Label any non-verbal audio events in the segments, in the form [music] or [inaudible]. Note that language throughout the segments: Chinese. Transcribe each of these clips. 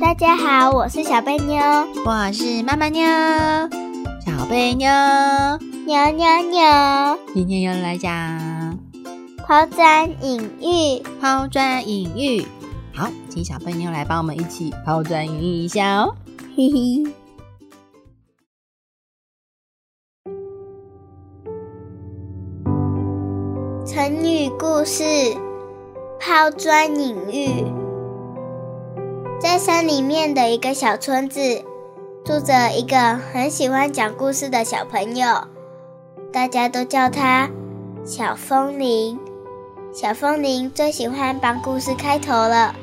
大家好，我是小贝妞，我是妈妈妞，小贝妞，妞妞妞。今天要来讲抛砖引玉，抛砖引玉。好，请小贝妞来帮我们一起抛砖引玉一下哦。嘿嘿。成语故事：抛砖引玉。在山里面的一个小村子，住着一个很喜欢讲故事的小朋友，大家都叫他小风铃。小风铃最喜欢帮故事开头了，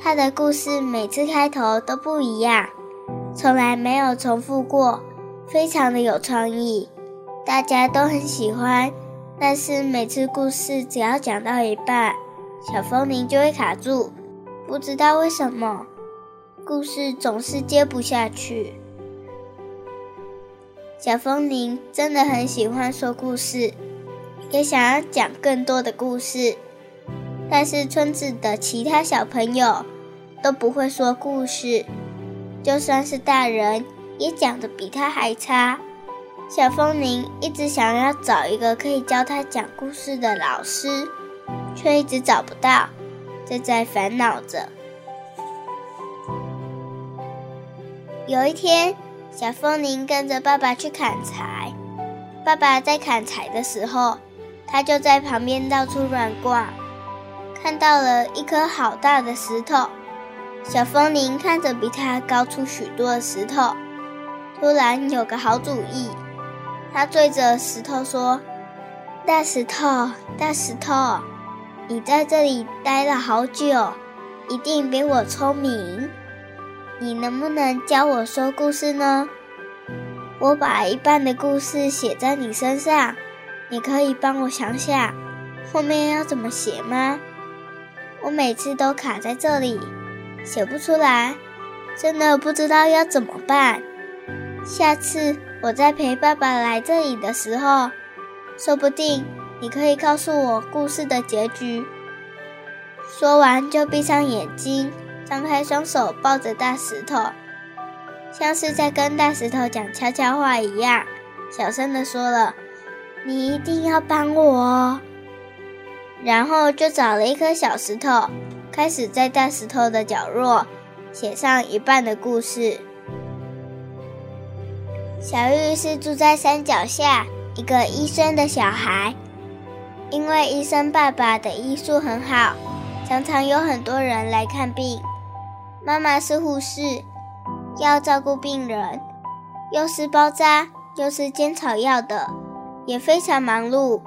他的故事每次开头都不一样，从来没有重复过，非常的有创意，大家都很喜欢。但是每次故事只要讲到一半，小风铃就会卡住。不知道为什么，故事总是接不下去。小风铃真的很喜欢说故事，也想要讲更多的故事，但是村子的其他小朋友都不会说故事，就算是大人也讲的比他还差。小风铃一直想要找一个可以教他讲故事的老师，却一直找不到。正在烦恼着。有一天，小风铃跟着爸爸去砍柴。爸爸在砍柴的时候，他就在旁边到处乱逛，看到了一颗好大的石头。小风铃看着比他高出许多的石头，突然有个好主意。他对着石头说：“大石头，大石头。”你在这里待了好久，一定比我聪明。你能不能教我说故事呢？我把一半的故事写在你身上，你可以帮我想想后面要怎么写吗？我每次都卡在这里，写不出来，真的不知道要怎么办。下次我再陪爸爸来这里的时候，说不定。你可以告诉我故事的结局。说完就闭上眼睛，张开双手抱着大石头，像是在跟大石头讲悄悄话一样，小声的说了：“你一定要帮我哦。”然后就找了一颗小石头，开始在大石头的角落写上一半的故事。小玉是住在山脚下一个医生的小孩。因为医生爸爸的医术很好，常常有很多人来看病。妈妈是护士，要照顾病人，又是包扎又是煎草药的，也非常忙碌。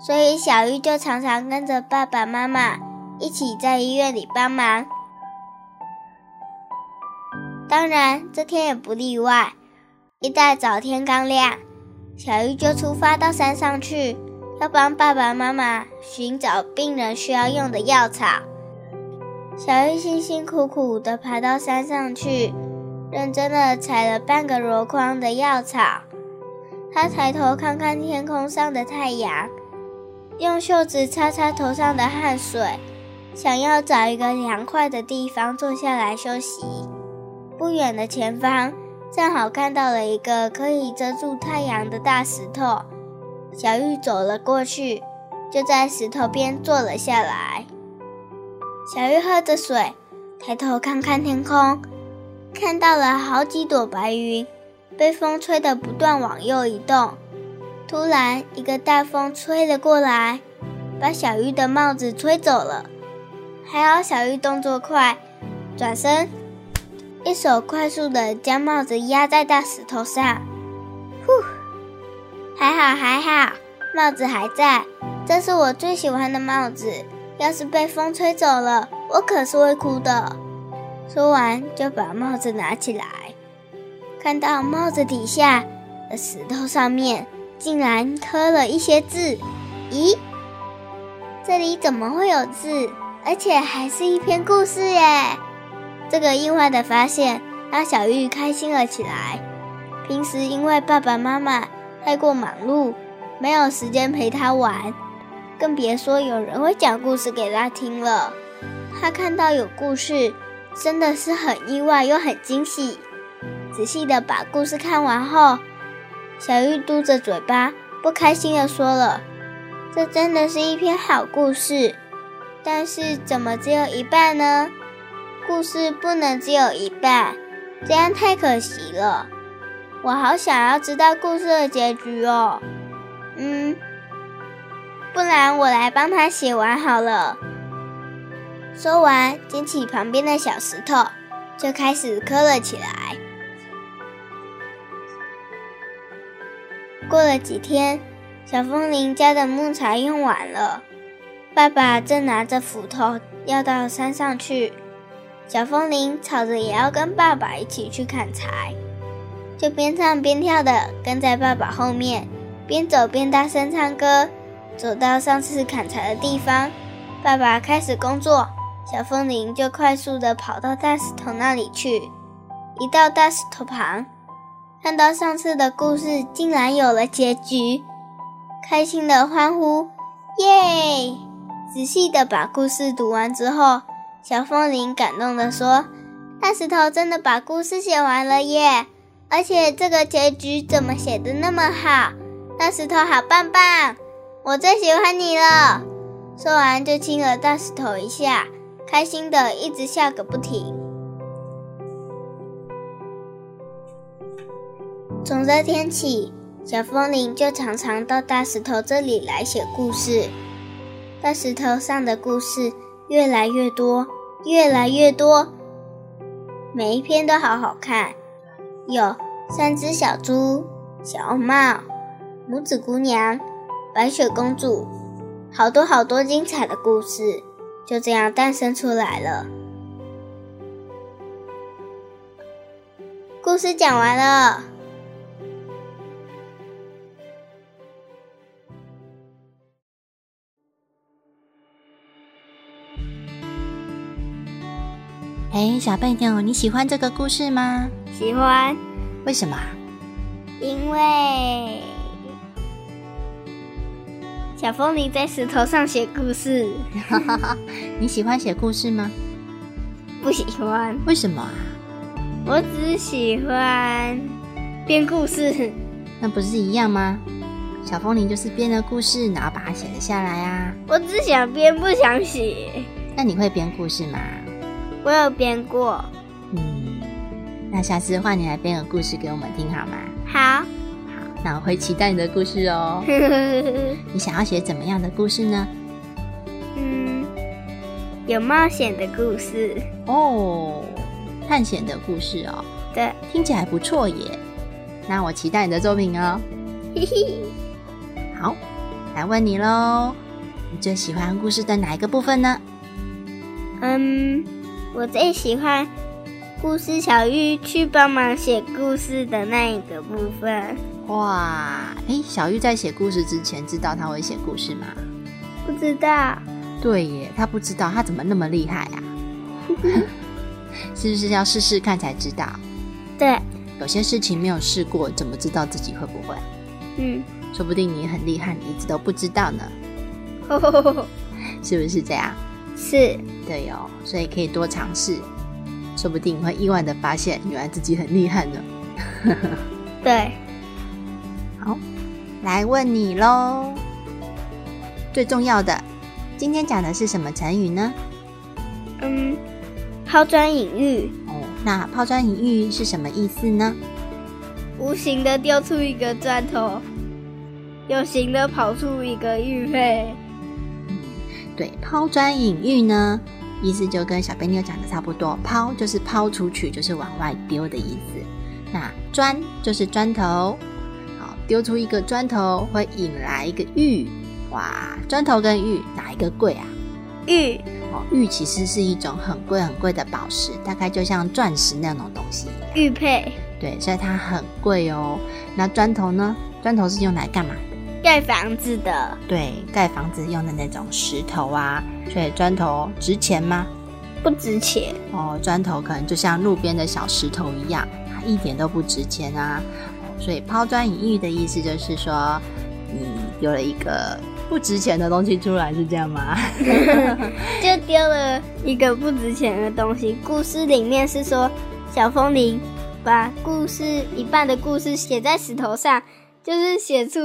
所以小玉就常常跟着爸爸妈妈一起在医院里帮忙。当然，这天也不例外。一大早天刚亮，小玉就出发到山上去。要帮爸爸妈妈寻找病人需要用的药草。小玉辛辛苦苦地爬到山上去，认真地采了半个箩筐的药草。他抬头看看天空上的太阳，用袖子擦擦头上的汗水，想要找一个凉快的地方坐下来休息。不远的前方，正好看到了一个可以遮住太阳的大石头。小玉走了过去，就在石头边坐了下来。小玉喝着水，抬头看看天空，看到了好几朵白云，被风吹得不断往右移动。突然，一个大风吹了过来，把小玉的帽子吹走了。还好小玉动作快，转身，一手快速地将帽子压在大石头上。呼。还好还好，帽子还在，这是我最喜欢的帽子。要是被风吹走了，我可是会哭的。说完，就把帽子拿起来，看到帽子底下的石头上面竟然刻了一些字。咦，这里怎么会有字？而且还是一篇故事耶！这个意外的发现让小玉开心了起来。平时因为爸爸妈妈。太过忙碌，没有时间陪他玩，更别说有人会讲故事给他听了。他看到有故事，真的是很意外又很惊喜。仔细的把故事看完后，小玉嘟着嘴巴，不开心的说了：“这真的是一篇好故事，但是怎么只有一半呢？故事不能只有一半，这样太可惜了。我好想要知道故事的结局哦。嗯，不然我来帮他写完好了。”说完，捡起旁边的小石头，就开始磕了起来。过了几天，小风铃家的木材用完了，爸爸正拿着斧头要到山上去。小风铃吵着也要跟爸爸一起去砍柴，就边唱边跳的跟在爸爸后面，边走边大声唱歌。走到上次砍柴的地方，爸爸开始工作，小风铃就快速的跑到大石头那里去。一到大石头旁。看到上次的故事竟然有了结局，开心的欢呼，耶！仔细的把故事读完之后，小风铃感动的说：“大石头真的把故事写完了耶！而且这个结局怎么写的那么好？大石头好棒棒，我最喜欢你了！”说完就亲了大石头一下，开心的一直笑个不停。从这天起，小风铃就常常到大石头这里来写故事。大石头上的故事越来越多，越来越多，每一篇都好好看。有三只小猪、小红帽、拇指姑娘、白雪公主，好多好多精彩的故事就这样诞生出来了。故事讲完了。哎，小贝妞，你喜欢这个故事吗？喜欢。为什么？因为小风铃在石头上写故事。[laughs] 你喜欢写故事吗？不喜欢。为什么啊？我只喜欢编故事。那不是一样吗？小风铃就是编了故事，然后把它写了下来啊。我只想编，不想写。那你会编故事吗？我有编过，嗯，那下次换你来编个故事给我们听好吗？好，好，那我会期待你的故事哦。[laughs] 你想要写怎么样的故事呢？嗯，有冒险的故事哦，探险的故事哦。对，听起来不错耶。那我期待你的作品哦。嘿嘿，好，来问你喽，你最喜欢故事的哪一个部分呢？嗯。我最喜欢故事小玉去帮忙写故事的那一个部分。哇，哎，小玉在写故事之前知道他会写故事吗？不知道。对耶，他不知道，他怎么那么厉害啊？是不是要试试看才知道？对，有些事情没有试过，怎么知道自己会不会？嗯，说不定你很厉害，你一直都不知道呢。[laughs] 是不是这样？是，对哦，所以可以多尝试，说不定会意外的发现，原来自己很厉害呢。[laughs] 对，好，来问你喽。最重要的，今天讲的是什么成语呢？嗯，抛砖引玉。哦，那抛砖引玉是什么意思呢？无形的丢出一个砖头，有形的跑出一个玉佩。对，抛砖引玉呢，意思就跟小贝妞讲的差不多。抛就是抛出去，就是往外丢的意思。那砖就是砖头，好，丢出一个砖头会引来一个玉。哇，砖头跟玉哪一个贵啊？玉哦，玉其实是一种很贵很贵的宝石，大概就像钻石那种东西。玉佩。对，所以它很贵哦。那砖头呢？砖头是用来干嘛？盖房子的，对，盖房子用的那种石头啊，所以砖头值钱吗？不值钱哦，砖头可能就像路边的小石头一样，它一点都不值钱啊。所以抛砖引玉的意思就是说，你丢了一个不值钱的东西出来，是这样吗？[laughs] 就丢了一个不值钱的东西。故事里面是说，小风铃把故事一半的故事写在石头上，就是写出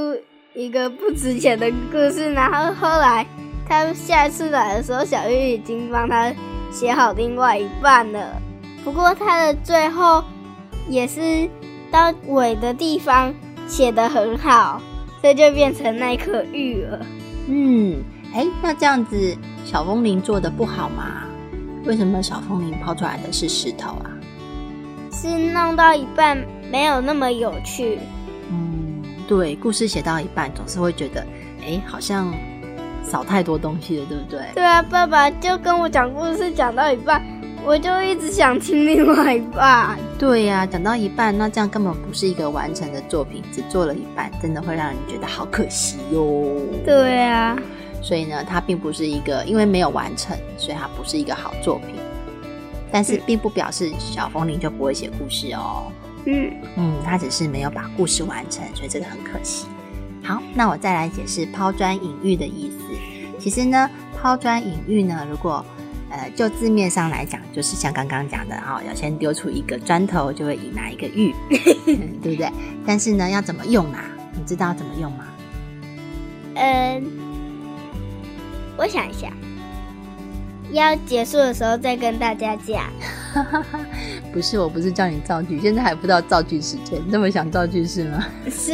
一个不值钱的故事。然后后来他下次来的时候，小玉已经帮他写好另外一半了。不过他的最后也是到尾的地方写的很好。这就变成那颗玉了。嗯，哎，那这样子小风铃做的不好吗？为什么小风铃抛出来的是石头啊？是弄到一半没有那么有趣。嗯，对，故事写到一半总是会觉得，哎，好像少太多东西了，对不对？对啊，爸爸就跟我讲故事讲到一半。我就一直想听另外一半。对呀，讲到一半，那这样根本不是一个完成的作品，只做了一半，真的会让人觉得好可惜哟。对啊，所以呢，它并不是一个，因为没有完成，所以它不是一个好作品。但是并不表示小风铃就不会写故事哦。嗯嗯，他只是没有把故事完成，所以这个很可惜。好，那我再来解释抛砖引玉的意思。其实呢，抛砖引玉呢，如果呃，就字面上来讲，就是像刚刚讲的哈，要先丢出一个砖头，就会引来一个玉，[laughs] 对不对？但是呢，要怎么用啊？你知道怎么用吗？嗯，我想一下，要结束的时候再跟大家讲。[laughs] 不是，我不是叫你造句，现在还不到造句时间，那么想造句是吗？是。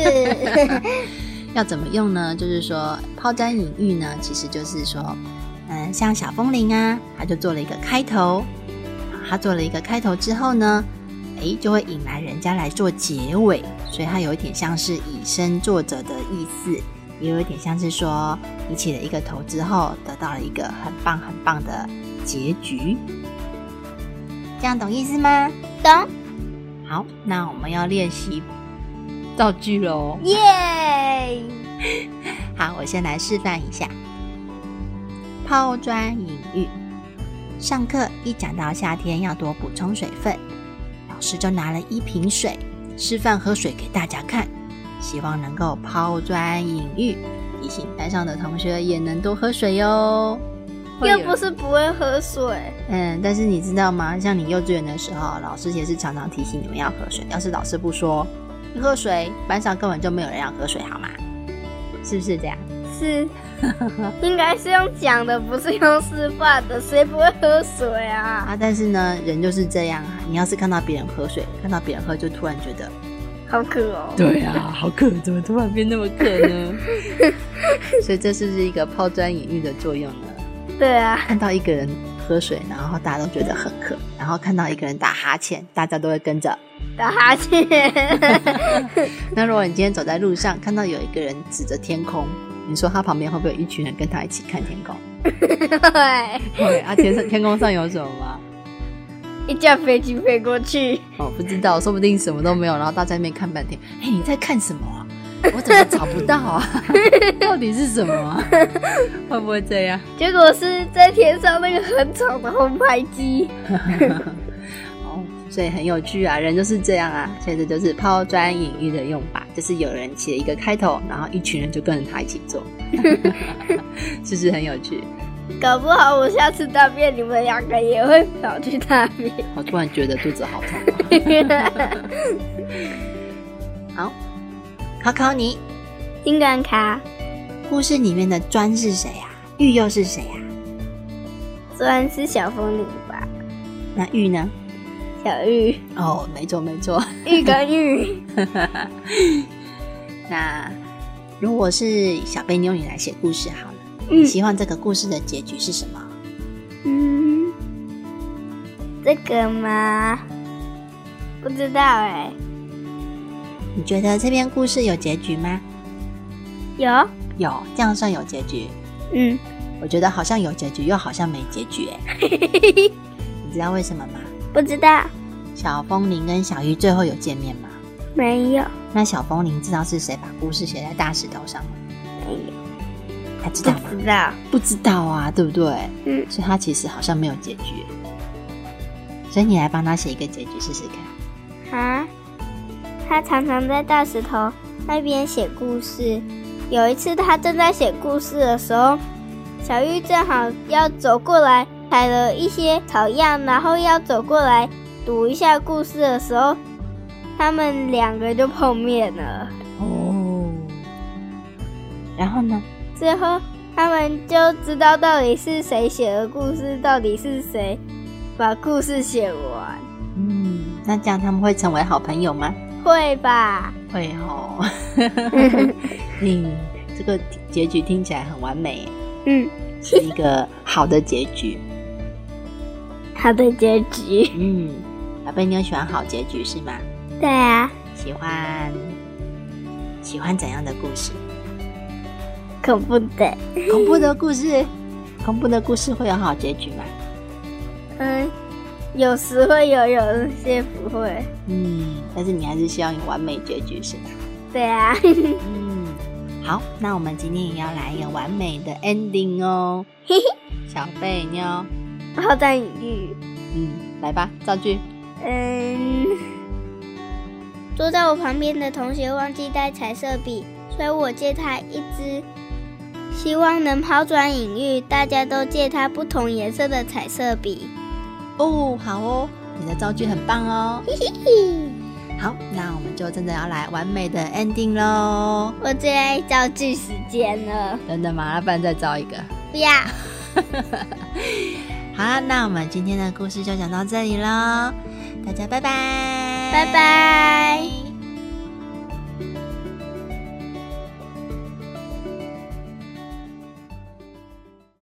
[laughs] 要怎么用呢？就是说抛砖引玉呢，其实就是说。嗯，像小风铃啊，他就做了一个开头。他做了一个开头之后呢，诶，就会引来人家来做结尾，所以它有一点像是以身作则的意思，也有一点像是说你起了一个头之后，得到了一个很棒很棒的结局。这样懂意思吗？懂。好，那我们要练习造句喽。耶！[laughs] 好，我先来示范一下。抛砖引玉。上课一讲到夏天要多补充水分，老师就拿了一瓶水示范喝水给大家看，希望能够抛砖引玉，提醒班上的同学也能多喝水哟。又不是不会喝水，嗯，但是你知道吗？像你幼稚园的时候，老师也是常常提醒你们要喝水。要是老师不说你喝水，班上根本就没有人要喝水，好吗？是不是这样？是，[laughs] 应该是用讲的，不是用示范的。谁不会喝水啊？啊！但是呢，人就是这样啊。你要是看到别人喝水，看到别人喝，就突然觉得好渴哦。对啊，好渴，怎么突然变那么渴呢？[laughs] [laughs] 所以这是不是一个抛砖引玉的作用呢？对啊。看到一个人喝水，然后大家都觉得很渴；然后看到一个人打哈欠，大家都会跟着打哈欠。[laughs] 那如果你今天走在路上，看到有一个人指着天空。你说他旁边会不会有一群人跟他一起看天空？[laughs] 会。会啊，天上天空上有什么吗？一架飞机飞过去。哦，不知道，说不定什么都没有，然后大家在那边看半天。哎，你在看什么啊？[laughs] 我怎么找不到啊？[laughs] 到底是什么？[laughs] 会不会这样？结果是在天上那个很吵的红牌机。所以很有趣啊，人就是这样啊。现在就是抛砖引玉的用法，就是有人起了一个开头，然后一群人就跟着他一起做，是不是很有趣？搞不好我下次大便，你们两个也会跑去大便。我突然觉得肚子好痛。好，考考你，金刚卡。故事里面的砖是谁呀？玉又是谁呀？砖是小风铃吧？那玉呢？小玉哦，没错没错，玉跟玉。[laughs] 那如果是小贝妞，你来写故事好了。你希望这个故事的结局是什么？嗯，这个吗？不知道哎。你觉得这篇故事有结局吗？有有，这样算有结局。嗯，我觉得好像有结局，又好像没结局。[laughs] 你知道为什么吗？不知道，小风铃跟小鱼最后有见面吗？没有。那小风铃知道是谁把故事写在大石头上吗？没有。他知道吗？不知道，不知道啊，对不对？嗯。所以他其实好像没有结局。所以你来帮他写一个结局试试看。啊？他常常在大石头那边写故事，有一次他正在写故事的时候，小玉正好要走过来，采了一些草样，然后要走过来读一下故事的时候，他们两个就碰面了。哦，然后呢？最后他们就知道到底是谁写的故事，到底是谁把故事写完。嗯，那这样他们会成为好朋友吗？会吧？会哦。[laughs] 嗯，这个结局听起来很完美，嗯，是一个好的结局。好的结局。嗯，宝贝你有喜欢好结局是吗？对啊，喜欢。喜欢怎样的故事？恐怖的。恐怖的故事？恐怖的故事会有好结局吗？嗯，有时会有，有些不会。嗯，但是你还是希望有完美结局是吧？对啊。嗯，好，那我们今天也要来一个完美的 ending 哦。嘿嘿，小贝妞，抛砖引玉。嗯，来吧，造句。嗯，坐在我旁边的同学忘记带彩色笔，所以我借他一支，希望能抛砖引玉。大家都借他不同颜色的彩色笔。哦，好哦，你的造句很棒哦。嘿嘿嘿。好，那我们就真的要来完美的 ending 喽！我最爱造句时间了。真的吗？不然再造一个。不要。[laughs] 好啦，那我们今天的故事就讲到这里喽，大家拜拜，拜拜。